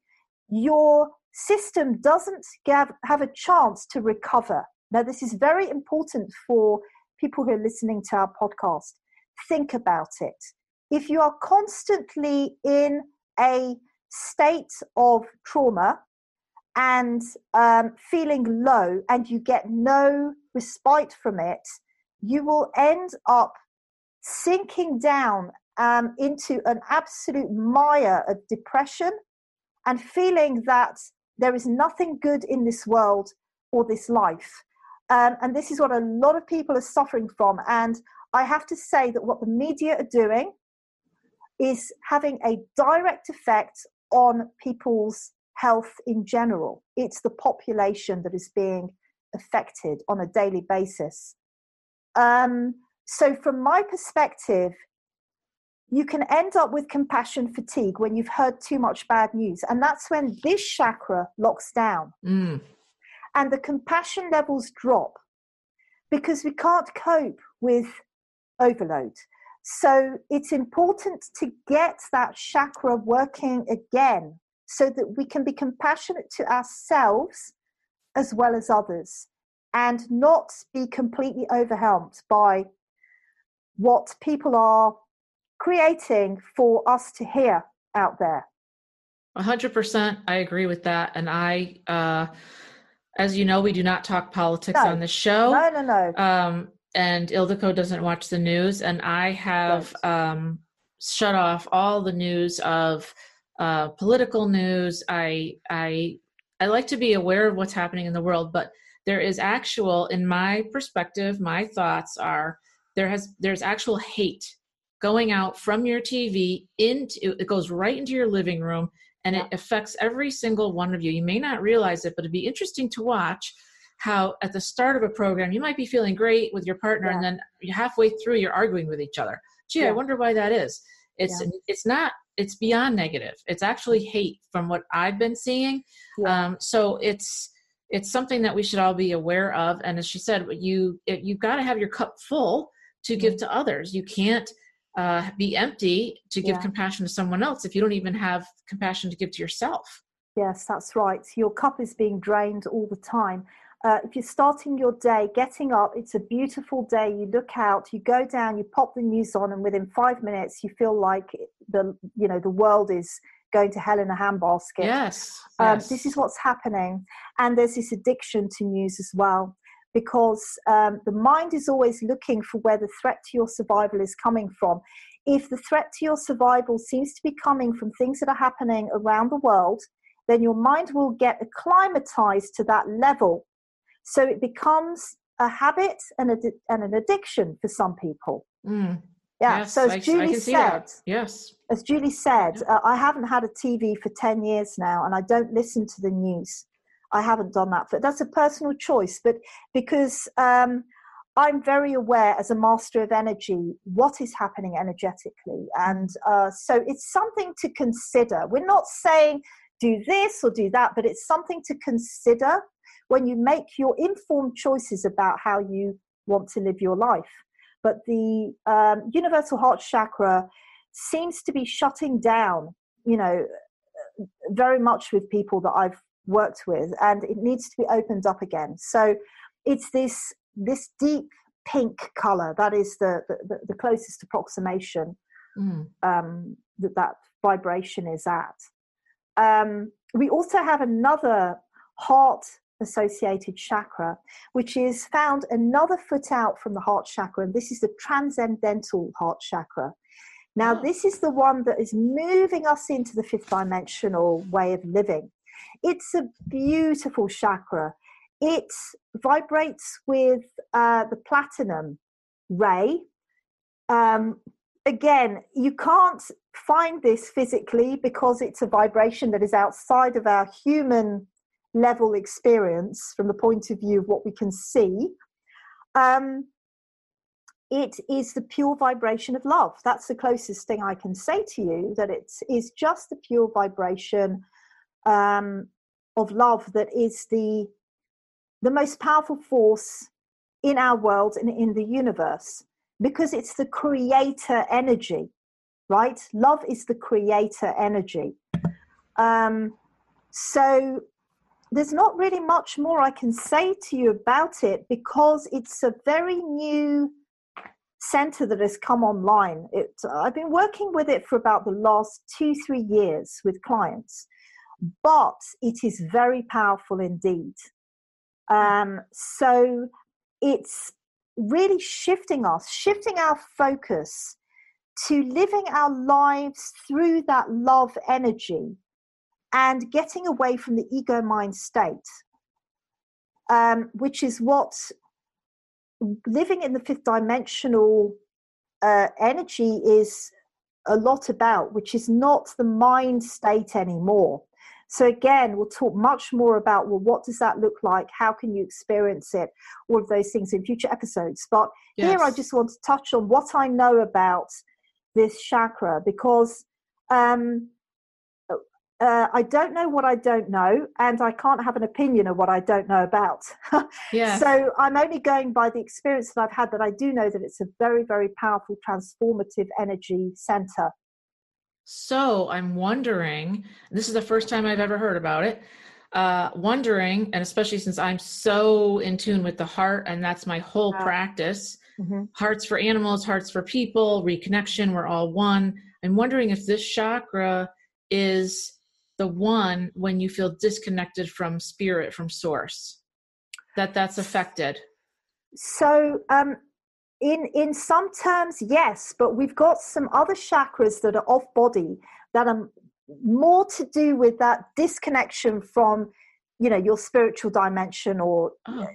your system doesn't have, have a chance to recover. Now, this is very important for people who are listening to our podcast. Think about it. If you are constantly in a state of trauma and um, feeling low and you get no respite from it, you will end up sinking down um, into an absolute mire of depression and feeling that there is nothing good in this world or this life. Um, and this is what a lot of people are suffering from. And I have to say that what the media are doing is having a direct effect on people's health in general. It's the population that is being affected on a daily basis. Um, so, from my perspective, you can end up with compassion fatigue when you've heard too much bad news. And that's when this chakra locks down Mm. and the compassion levels drop because we can't cope with overload. So it's important to get that chakra working again so that we can be compassionate to ourselves as well as others and not be completely overwhelmed by what people are creating for us to hear out there. A hundred percent. I agree with that. And I, uh, as you know, we do not talk politics No. on the show. No, no, no. Um, and Ildiko doesn't watch the news. And I have, um, shut off all the news of uh, political news. I I I like to be aware of what's happening in the world, but there is actual, in my perspective, my thoughts are there has there's actual hate going out from your TV into it goes right into your living room and yeah. it affects every single one of you. You may not realize it, but it'd be interesting to watch how at the start of a program you might be feeling great with your partner yeah. and then halfway through you're arguing with each other. Gee, yeah. I wonder why that is. It's it's not it's beyond negative. It's actually hate from what I've been seeing. Um, so it's it's something that we should all be aware of. And as she said, you you've got to have your cup full to give to others. You can't uh, be empty to give yeah. compassion to someone else if you don't even have compassion to give to yourself. Yes, that's right. Your cup is being drained all the time. Uh, if you're starting your day, getting up, it's a beautiful day. You look out, you go down, you pop the news on, and within five minutes, you feel like the you know the world is going to hell in a handbasket. Yes, um, yes. This is what's happening, and there's this addiction to news as well because um, the mind is always looking for where the threat to your survival is coming from. If the threat to your survival seems to be coming from things that are happening around the world, then your mind will get acclimatized to that level. So it becomes a habit and, a, and an addiction for some people. Mm. Yeah. Yes, so as I, Julie I said, yes. As Julie said, yeah. uh, I haven't had a TV for ten years now, and I don't listen to the news. I haven't done that, but that's a personal choice. But because um, I'm very aware as a master of energy what is happening energetically, and uh, so it's something to consider. We're not saying do this or do that, but it's something to consider when you make your informed choices about how you want to live your life. But the um, universal heart chakra seems to be shutting down, you know, very much with people that I've worked with and it needs to be opened up again so it's this this deep pink color that is the the, the closest approximation mm. um, that that vibration is at um, we also have another heart associated chakra which is found another foot out from the heart chakra and this is the transcendental heart chakra now, oh. this is the one that is moving us into the fifth dimensional way of living. It's a beautiful chakra. It vibrates with uh, the platinum ray. Um, again, you can't find this physically because it's a vibration that is outside of our human level experience from the point of view of what we can see. Um, it is the pure vibration of love. That's the closest thing I can say to you that it is just the pure vibration um, of love that is the the most powerful force in our world and in the universe because it's the creator energy right? Love is the creator energy. Um, so there's not really much more i can say to you about it because it's a very new center that has come online. It, i've been working with it for about the last two three years with clients but it is very powerful indeed. Um, so it's really shifting us, shifting our focus to living our lives through that love energy and getting away from the ego mind state, um, which is what living in the fifth dimensional uh, energy is a lot about, which is not the mind state anymore. So again, we'll talk much more about well, what does that look like? How can you experience it? All of those things in future episodes. But yes. here, I just want to touch on what I know about this chakra because um, uh, I don't know what I don't know, and I can't have an opinion of what I don't know about. yeah. So I'm only going by the experience that I've had that I do know that it's a very, very powerful, transformative energy center. So I'm wondering, this is the first time I've ever heard about it. Uh, wondering, and especially since I'm so in tune with the heart, and that's my whole practice mm-hmm. hearts for animals, hearts for people, reconnection, we're all one. I'm wondering if this chakra is the one when you feel disconnected from spirit, from source, that that's affected. So, um, in in some terms yes but we've got some other chakras that are off body that are more to do with that disconnection from you know your spiritual dimension or oh.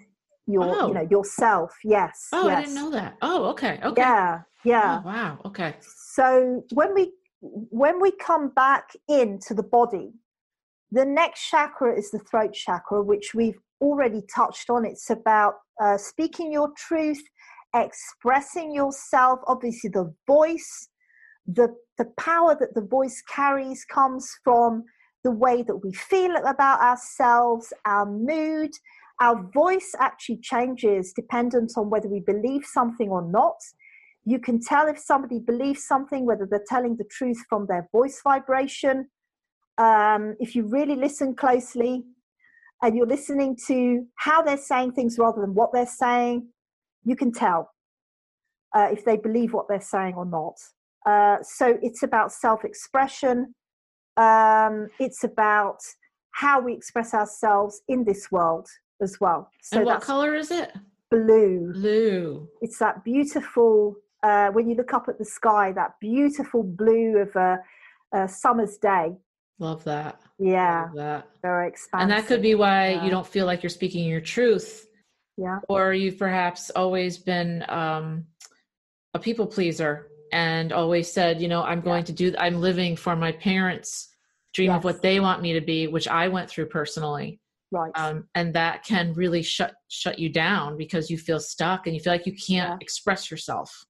your oh. you know yourself yes oh yes. i didn't know that oh okay okay yeah yeah oh, wow okay so when we when we come back into the body the next chakra is the throat chakra which we've already touched on it's about uh, speaking your truth expressing yourself obviously the voice the the power that the voice carries comes from the way that we feel about ourselves our mood. Our voice actually changes dependent on whether we believe something or not. You can tell if somebody believes something whether they're telling the truth from their voice vibration. Um, if you really listen closely and you're listening to how they're saying things rather than what they're saying you can tell uh, if they believe what they're saying or not. Uh, so it's about self expression, um, it's about how we express ourselves in this world as well. So and what color is it? Blue. Blue. It's that beautiful, uh, when you look up at the sky, that beautiful blue of a, a summer's day. Love that. Yeah. Love that. Very expansive. And that could be why yeah. you don't feel like you're speaking your truth. Yeah. Or you've perhaps always been um, a people pleaser and always said, you know, I'm going yeah. to do, I'm living for my parents' dream yes. of what they want me to be, which I went through personally. Right. Um, and that can really shut shut you down because you feel stuck and you feel like you can't yeah. express yourself.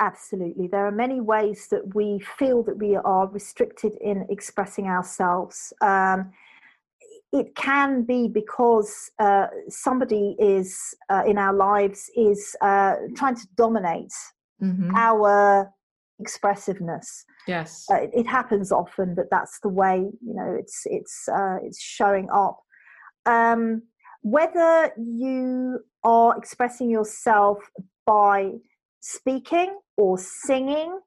Absolutely. There are many ways that we feel that we are restricted in expressing ourselves. Um, it can be because uh, somebody is uh, in our lives is uh, trying to dominate mm-hmm. our expressiveness. Yes, uh, it, it, happens often that that's the way you know it's it's uh, it's showing up. Um, whether you are expressing yourself by speaking or singing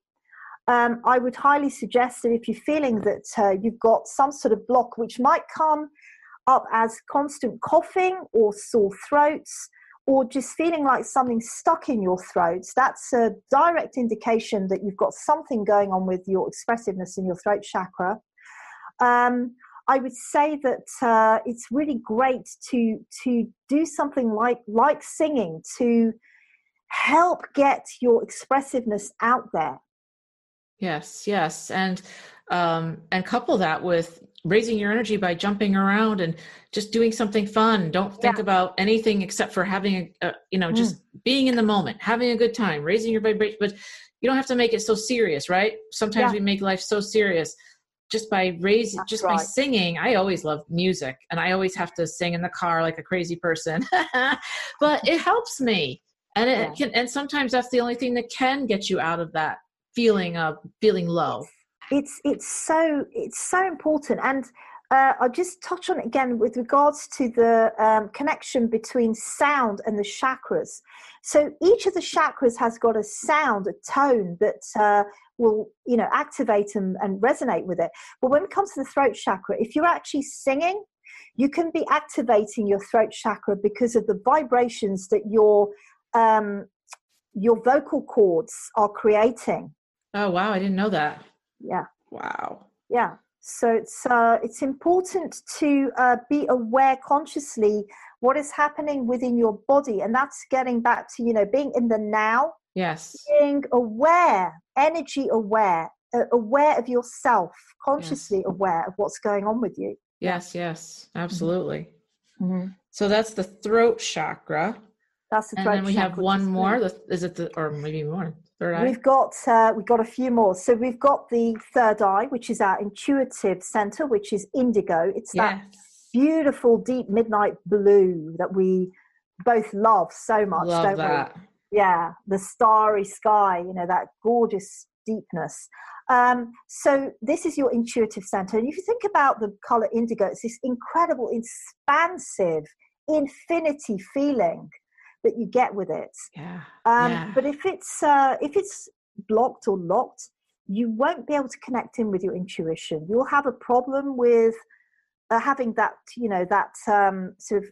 um, I would highly suggest that if you're feeling that uh, you've got some sort of block, which might come up as constant coughing or sore throats, or just feeling like something's stuck in your throat, that's a direct indication that you've got something going on with your expressiveness in your throat chakra. Um, I would say that uh, it's really great to to do something like like singing to help get your expressiveness out there. Yes, yes, and um, and couple that with raising your energy by jumping around and just doing something fun don't think yeah. about anything except for having a, a you know just mm. being in the moment having a good time raising your vibration but you don't have to make it so serious right sometimes yeah. we make life so serious just by raising just right. by singing i always love music and i always have to sing in the car like a crazy person but it helps me and it yeah. can and sometimes that's the only thing that can get you out of that feeling of feeling low it's it's so it's so important and uh, I'll just touch on it again with regards to the um, connection between sound and the chakras. So each of the chakras has got a sound, a tone that uh, will, you know, activate and, and resonate with it. But when it comes to the throat chakra, if you're actually singing, you can be activating your throat chakra because of the vibrations that your um, your vocal cords are creating. Oh wow, I didn't know that yeah. Wow. Yeah. So it's uh, it's important to uh, be aware consciously what is happening within your body and that's getting back to you know being in the now. Yes. Being aware energy aware uh, aware of yourself consciously yes. aware of what's going on with you. Yes yes. Absolutely. Mm-hmm. so that's the throat chakra. That's the and then we have one more. Is it the or maybe more Third eye. We've got uh, we've got a few more. So we've got the third eye, which is our intuitive center, which is indigo. It's that beautiful deep midnight blue that we both love so much, love don't that. we? Yeah, the starry sky. You know that gorgeous deepness. Um, so this is your intuitive center, and if you think about the color indigo, it's this incredible, expansive, infinity feeling that you get with it. Yeah. Um, yeah. But if it's uh, if it's blocked or locked, you won't be able to connect in with your intuition. You'll have a problem with uh, having that, you know, that um, sort of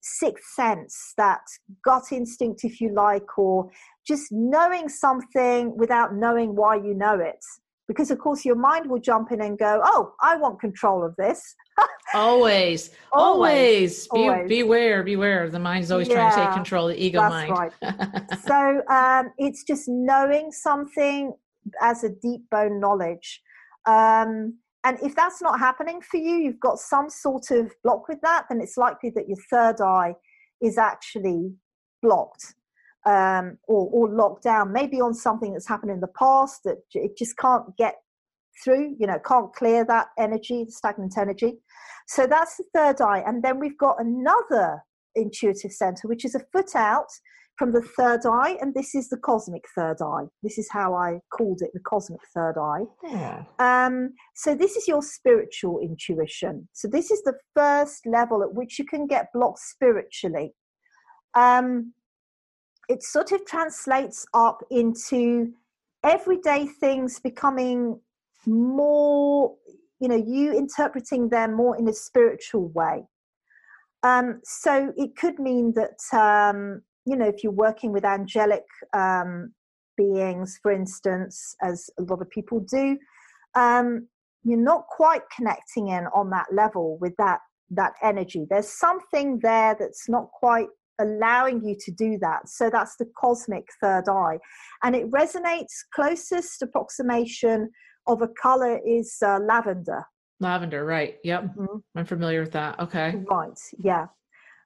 sixth sense, that gut instinct, if you like, or just knowing something without knowing why you know it. Because, of course, your mind will jump in and go, Oh, I want control of this. always, always, always. Be, beware, beware. The mind is always yeah, trying to take control, the ego mind. Right. so um, it's just knowing something as a deep bone knowledge. Um, and if that's not happening for you, you've got some sort of block with that, then it's likely that your third eye is actually blocked um, or, or locked down, maybe on something that's happened in the past that it just can't get through, you know, can't clear that energy, stagnant energy. So that's the third eye. And then we've got another intuitive center, which is a foot out from the third eye, and this is the cosmic third eye. This is how I called it the cosmic third eye. Yeah. Um, so, this is your spiritual intuition. So, this is the first level at which you can get blocked spiritually. Um, it sort of translates up into everyday things becoming more, you know, you interpreting them more in a spiritual way. Um, so it could mean that um, you know, if you're working with angelic um, beings, for instance, as a lot of people do, um, you're not quite connecting in on that level with that that energy. There's something there that's not quite allowing you to do that. So that's the cosmic third eye, and it resonates. Closest approximation of a color is uh, lavender. Lavender, right? Yep, mm-hmm. I'm familiar with that. Okay, right, yeah.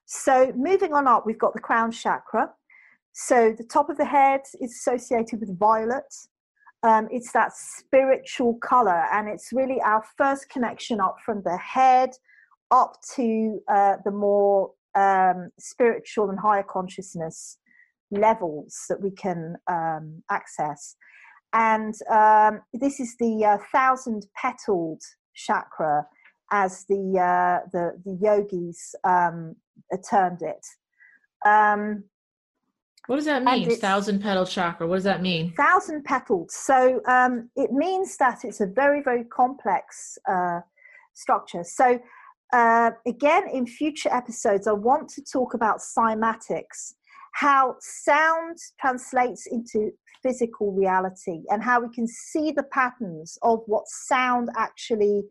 So moving on up, we've got the crown chakra. So the top of the head is associated with violet. Um, it's that spiritual color, and it's really our first connection up from the head up to uh, the more um, spiritual and higher consciousness levels that we can um, access. And um, this is the uh, thousand petaled chakra, as the uh, the, the yogis um, termed it. Um, what does that mean? Thousand petal chakra. What does that mean? Thousand petals. So um, it means that it's a very, very complex uh, structure. So uh, again, in future episodes, I want to talk about cymatics, how sound translates into physical reality, and how we can see the patterns of what sound actually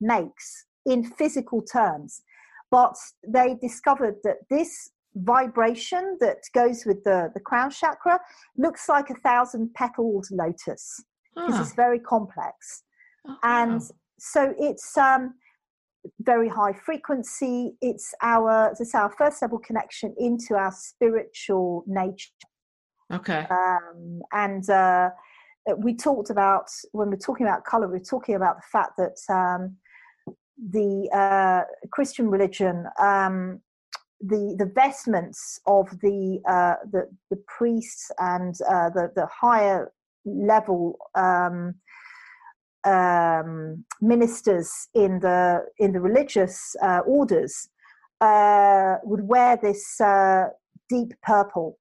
makes in physical terms. But they discovered that this vibration that goes with the, the crown chakra looks like a thousand petaled lotus because it's very complex. Oh, and wow. so it's um, very high frequency. It's our it's our first level connection into our spiritual nature. Okay. Um, and uh, we talked about when we're talking about color, we're talking about the fact that um, the uh, Christian religion, um, the the vestments of the uh, the, the priests and uh, the the higher level um, um, ministers in the in the religious uh, orders uh, would wear this uh, deep purple.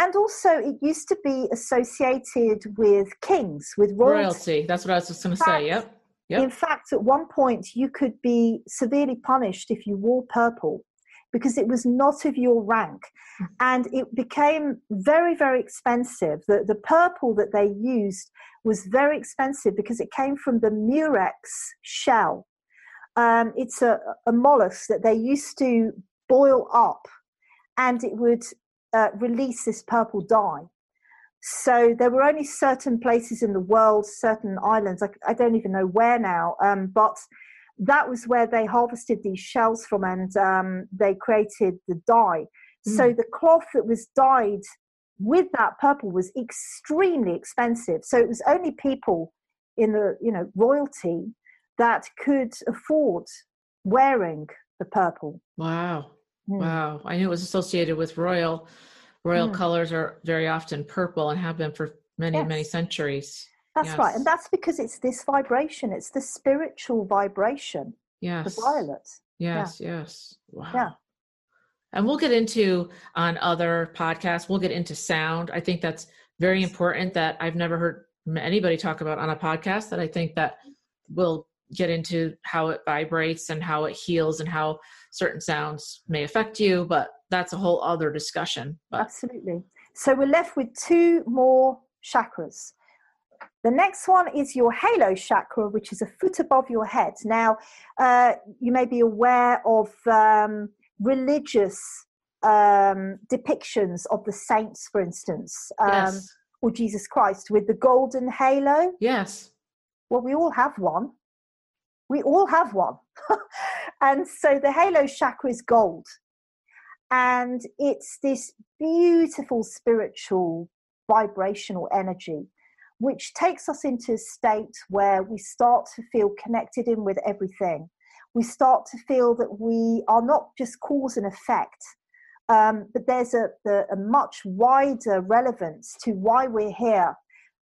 And also, it used to be associated with kings, with royalty. royalty. That's what I was just going to say. Yep Yep. In fact, at one point, you could be severely punished if you wore purple because it was not of your rank. Hmm. And it became very, very expensive. The, the purple that they used was very expensive because it came from the murex shell. Um, it's a, a mollusk that they used to boil up and it would uh, release this purple dye. So there were only certain places in the world, certain islands, I, I don't even know where now, um, but that was where they harvested these shells from and um, they created the dye. Mm. So the cloth that was dyed with that purple was extremely expensive. So it was only people in the, you know, royalty that could afford wearing the purple. Wow. Mm. Wow. I knew it was associated with royal royal mm. colors are very often purple and have been for many yes. many centuries that's yes. right and that's because it's this vibration it's the spiritual vibration yes the violet yes yeah. yes wow yeah and we'll get into on other podcasts we'll get into sound i think that's very important that i've never heard anybody talk about on a podcast that i think that will get into how it vibrates and how it heals and how certain sounds may affect you, but that's a whole other discussion. But. Absolutely. So we're left with two more chakras. The next one is your halo chakra, which is a foot above your head. Now, uh, you may be aware of um, religious um, depictions of the saints, for instance, um, yes. or Jesus Christ with the golden halo. Yes. Well, we all have one. We all have one. and so the halo chakra is gold. And it's this beautiful spiritual vibrational energy which takes us into a state where we start to feel connected in with everything. We start to feel that we are not just cause and effect, um, but there's a, a, a, much wider relevance to why we're here.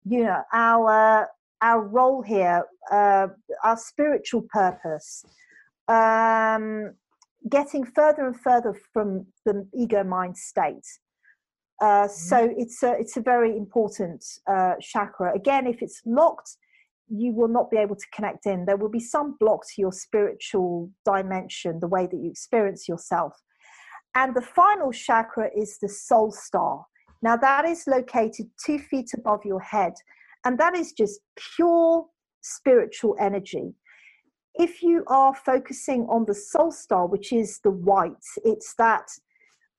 You know, our our role here, uh, our spiritual purpose, um, getting further and further from the ego mind state. Uh, mm-hmm. so it's a it's a very important uh, chakra. Again, if it's locked, you will not be able to connect in. There will be some block to your spiritual dimension, the way that you experience yourself. And the final chakra is the soul star. Now, that is located two feet above your head, and that is just pure spiritual energy. If you are focusing on the soul star, which is the white, it's that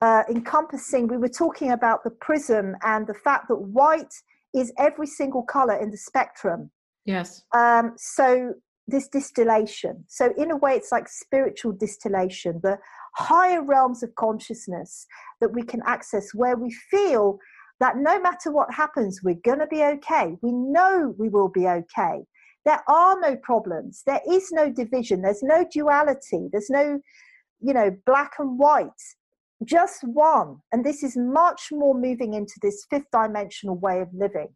uh, encompassing, we were talking about the prism and the fact that white is every single color in the spectrum. Yes. Um, so this distillation. So in a way, it's like spiritual distillation, the higher realms of consciousness that we can access where we feel that no matter what happens, we're going to be okay. We know we will be okay. There are no problems. There is no division. There's no duality. There's no, you know, black and white. Just one. And this is much more moving into this fifth dimensional way of living.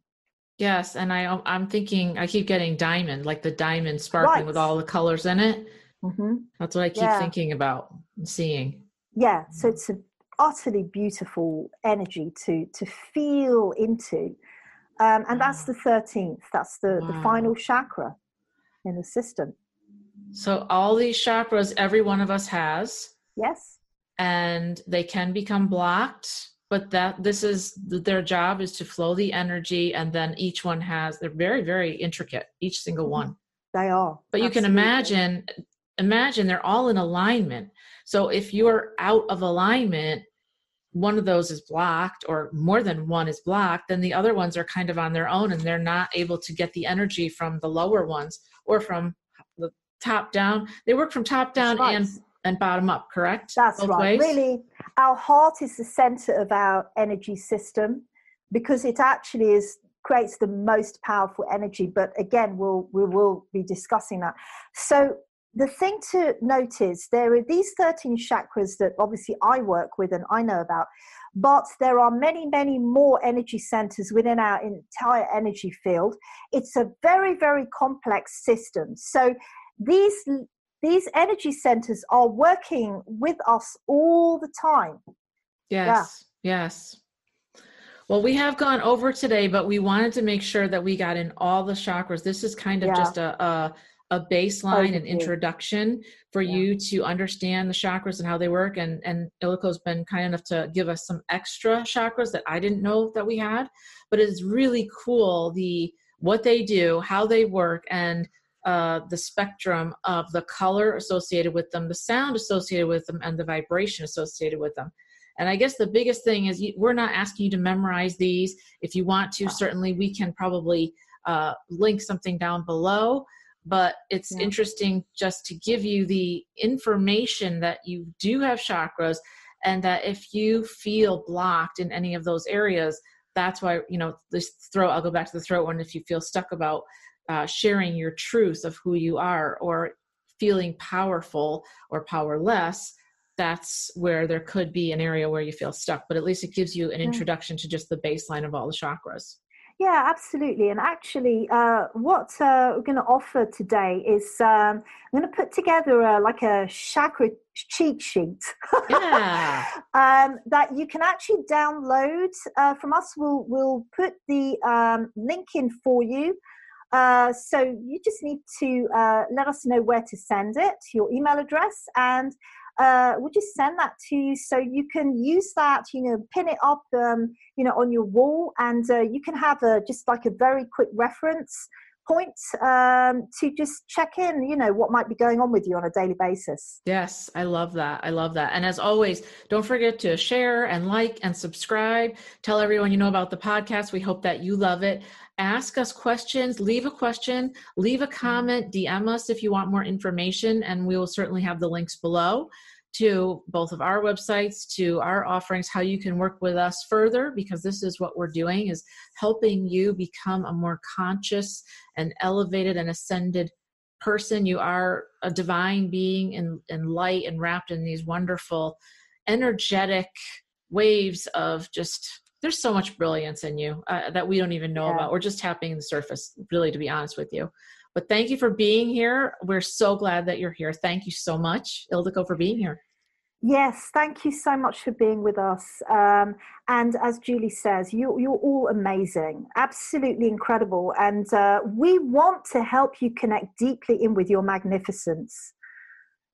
Yes, and I I'm thinking I keep getting diamond, like the diamond sparkling right. with all the colors in it. Mm-hmm. That's what I keep yeah. thinking about seeing. Yeah, so it's an utterly beautiful energy to to feel into, um, and that's the thirteenth. That's the wow. the final chakra in the system. So all these chakras, every one of us has. Yes. And they can become blocked but that this is their job is to flow the energy and then each one has they're very very intricate each single mm-hmm. one they are but Absolutely. you can imagine imagine they're all in alignment so if you're out of alignment one of those is blocked or more than one is blocked then the other ones are kind of on their own and they're not able to get the energy from the lower ones or from the top down they work from top down right. and and bottom up, correct? That's Both right. Ways? Really, our heart is the center of our energy system because it actually is creates the most powerful energy. But again, we'll we will be discussing that. So the thing to note is there are these 13 chakras that obviously I work with and I know about, but there are many, many more energy centers within our entire energy field. It's a very, very complex system. So these these energy centers are working with us all the time. Yes, yeah. yes. Well, we have gone over today, but we wanted to make sure that we got in all the chakras. This is kind of yeah. just a, a, a baseline and introduction for yeah. you to understand the chakras and how they work. And and Ildiko's been kind enough to give us some extra chakras that I didn't know that we had. But it's really cool the what they do, how they work, and uh, the spectrum of the color associated with them, the sound associated with them, and the vibration associated with them. And I guess the biggest thing is you, we're not asking you to memorize these. If you want to, certainly we can probably uh, link something down below. But it's yeah. interesting just to give you the information that you do have chakras, and that if you feel blocked in any of those areas, that's why you know this throat. I'll go back to the throat one. If you feel stuck about uh, sharing your truth of who you are or feeling powerful or powerless that's where there could be an area where you feel stuck but at least it gives you an introduction to just the baseline of all the chakras. Yeah absolutely and actually uh, what uh, we're going to offer today is um, i'm going to put together a, like a chakra cheat sheet. Yeah. um, that you can actually download uh, from us. We'll, we'll put the um, link in for you Uh, so you just need to uh, let us know where to send it, your email address, and uh, we'll just send that to you so you can use that, you know, pin it up, um, you know, on your wall, and uh, you can have a just like a very quick reference point um, to just check in, you know, what might be going on with you on a daily basis. Yes, I love that. I love that. And as always, don't forget to share and like and subscribe. Tell everyone you know about the podcast. We hope that you love it. Ask us questions, leave a question, leave a comment, DM us if you want more information, and we will certainly have the links below to both of our websites to our offerings how you can work with us further because this is what we're doing is helping you become a more conscious and elevated and ascended person. You are a divine being in, in light and wrapped in these wonderful energetic waves of just there's so much brilliance in you uh, that we don't even know yeah. about. We're just tapping the surface really to be honest with you but thank you for being here. We're so glad that you're here. Thank you so much, Ildiko, for being here. Yes, thank you so much for being with us. Um, and as Julie says, you, you're all amazing, absolutely incredible. And uh, we want to help you connect deeply in with your magnificence.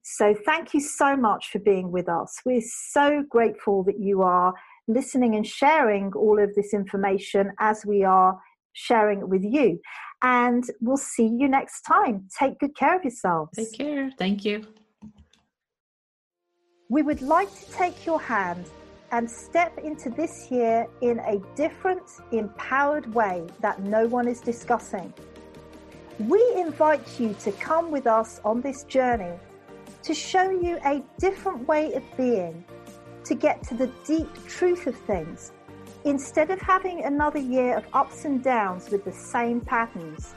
So thank you so much for being with us. We're so grateful that you are listening and sharing all of this information as we are sharing it with you. And we'll see you next time. Take good care of yourselves. Take care. Thank you. We would like to take your hand and step into this year in a different, empowered way that no one is discussing. We invite you to come with us on this journey to show you a different way of being, to get to the deep truth of things instead of having another year of ups and downs with the same patterns.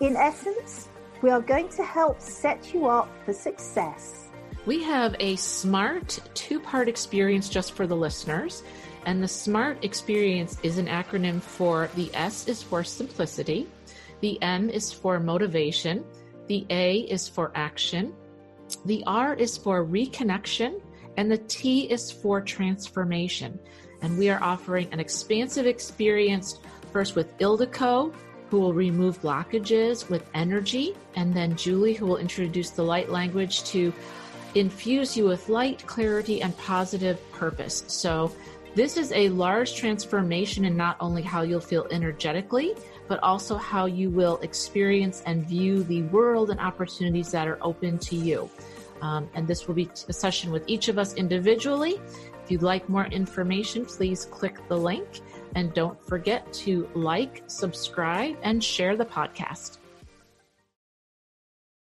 In essence, we are going to help set you up for success. We have a SMART two part experience just for the listeners. And the SMART experience is an acronym for the S is for simplicity, the M is for motivation, the A is for action, the R is for reconnection, and the T is for transformation and we are offering an expansive experience first with Ildiko, who will remove blockages with energy, and then Julie, who will introduce the light language to infuse you with light, clarity, and positive purpose. So, this is a large transformation in not only how you'll feel energetically, but also how you will experience and view the world and opportunities that are open to you. Um, and this will be a session with each of us individually. If you'd like more information, please click the link and don't forget to like, subscribe, and share the podcast.